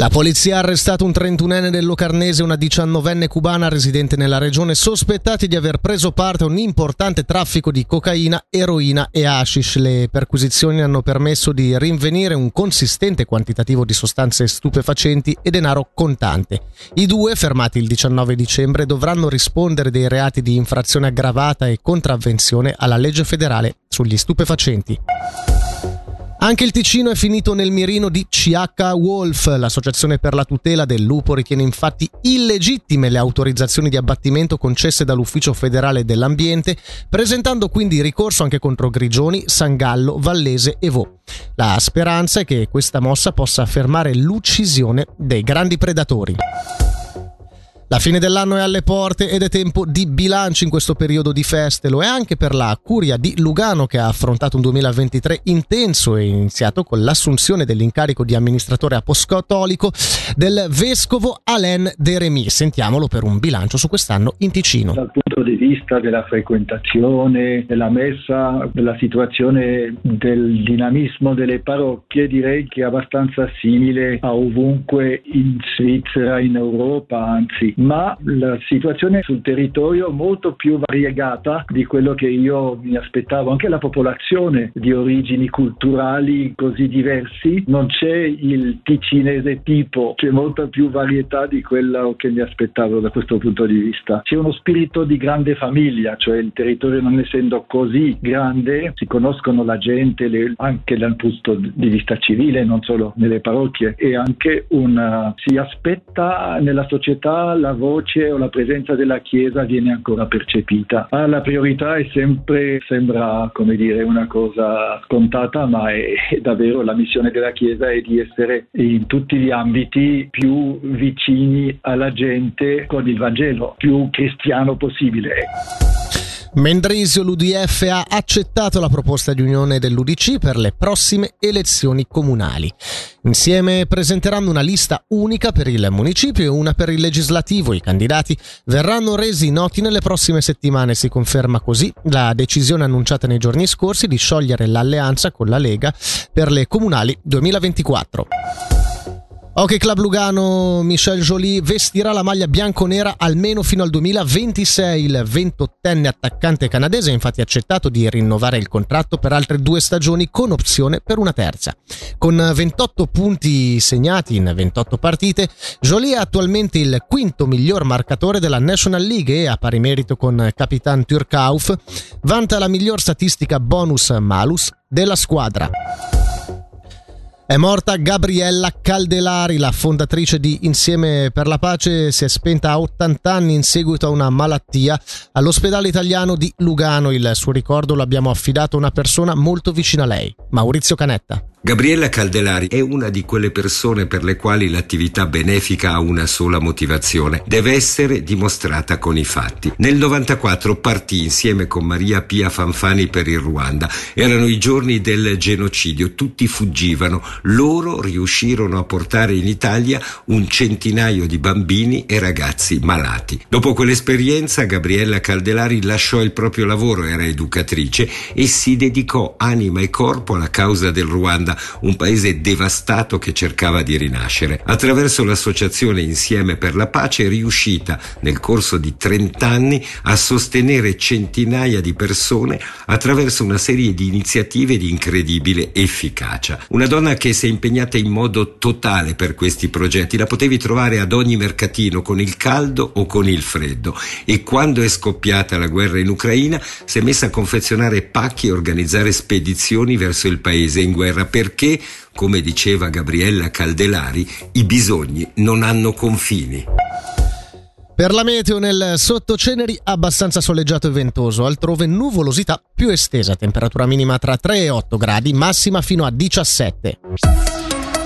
La polizia ha arrestato un 31enne del Locarnese e una 19enne cubana residente nella regione sospettati di aver preso parte a un importante traffico di cocaina, eroina e hashish. Le perquisizioni hanno permesso di rinvenire un consistente quantitativo di sostanze stupefacenti e denaro contante. I due, fermati il 19 dicembre, dovranno rispondere dei reati di infrazione aggravata e contravvenzione alla legge federale sugli stupefacenti. Anche il Ticino è finito nel mirino di CH Wolf. L'associazione per la tutela del lupo ritiene infatti illegittime le autorizzazioni di abbattimento concesse dall'Ufficio federale dell'ambiente, presentando quindi ricorso anche contro Grigioni, Sangallo, Vallese e Vo. La speranza è che questa mossa possa fermare l'uccisione dei grandi predatori. La fine dell'anno è alle porte ed è tempo di bilancio in questo periodo di feste. Lo è anche per la Curia di Lugano che ha affrontato un 2023 intenso e iniziato con l'assunzione dell'incarico di amministratore apostolico del vescovo Alain De Remy. Sentiamolo per un bilancio su quest'anno in Ticino. Dal punto di vista della frequentazione, della messa, della situazione del dinamismo delle parrocchie, direi che è abbastanza simile a ovunque in Svizzera, in Europa, anzi ma la situazione sul territorio è molto più variegata di quello che io mi aspettavo. Anche la popolazione di origini culturali così diversi, non c'è il ticinese tipo, c'è molta più varietà di quello che mi aspettavo da questo punto di vista. C'è uno spirito di grande famiglia, cioè il territorio non essendo così grande, si conoscono la gente le, anche dal punto di vista civile, non solo nelle parrocchie, e anche una, si aspetta nella società la la voce o la presenza della Chiesa viene ancora percepita. Ah, la priorità è sempre, sembra come dire, una cosa scontata, ma è, è davvero la missione della Chiesa è di essere in tutti gli ambiti più vicini alla gente con il Vangelo, più cristiano possibile. Mendrisio, l'UDF ha accettato la proposta di unione dell'UDC per le prossime elezioni comunali. Insieme presenteranno una lista unica per il municipio e una per il legislativo. I candidati verranno resi noti nelle prossime settimane. Si conferma così la decisione annunciata nei giorni scorsi di sciogliere l'alleanza con la Lega per le comunali 2024. Hockey Club Lugano, Michel Joly vestirà la maglia bianco-nera almeno fino al 2026. Il 28enne attaccante canadese ha infatti accettato di rinnovare il contratto per altre due stagioni con opzione per una terza. Con 28 punti segnati in 28 partite, Joly è attualmente il quinto miglior marcatore della National League e a pari merito con Capitan Turkauf vanta la miglior statistica bonus-malus della squadra. È morta Gabriella Caldelari, la fondatrice di Insieme per la Pace, si è spenta a 80 anni in seguito a una malattia all'ospedale italiano di Lugano. Il suo ricordo lo abbiamo affidato a una persona molto vicina a lei, Maurizio Canetta. Gabriella Caldelari è una di quelle persone per le quali l'attività benefica ha una sola motivazione, deve essere dimostrata con i fatti. Nel 94 partì insieme con Maria Pia Fanfani per il Ruanda. Erano i giorni del genocidio, tutti fuggivano, loro riuscirono a portare in Italia un centinaio di bambini e ragazzi malati. Dopo quell'esperienza Gabriella Caldelari lasciò il proprio lavoro, era educatrice e si dedicò anima e corpo alla causa del Ruanda Ruanda, un paese devastato che cercava di rinascere. Attraverso l'associazione Insieme per la Pace è riuscita nel corso di 30 anni a sostenere centinaia di persone attraverso una serie di iniziative di incredibile efficacia. Una donna che si è impegnata in modo totale per questi progetti, la potevi trovare ad ogni mercatino con il caldo o con il freddo e quando è scoppiata la guerra in Ucraina si è messa a confezionare pacchi e organizzare spedizioni verso il paese in guerra per perché, come diceva Gabriella Caldelari, i bisogni non hanno confini. Per la meteo nel sottoceneri abbastanza soleggiato e ventoso, altrove nuvolosità più estesa, temperatura minima tra 3 e 8 gradi, massima fino a 17.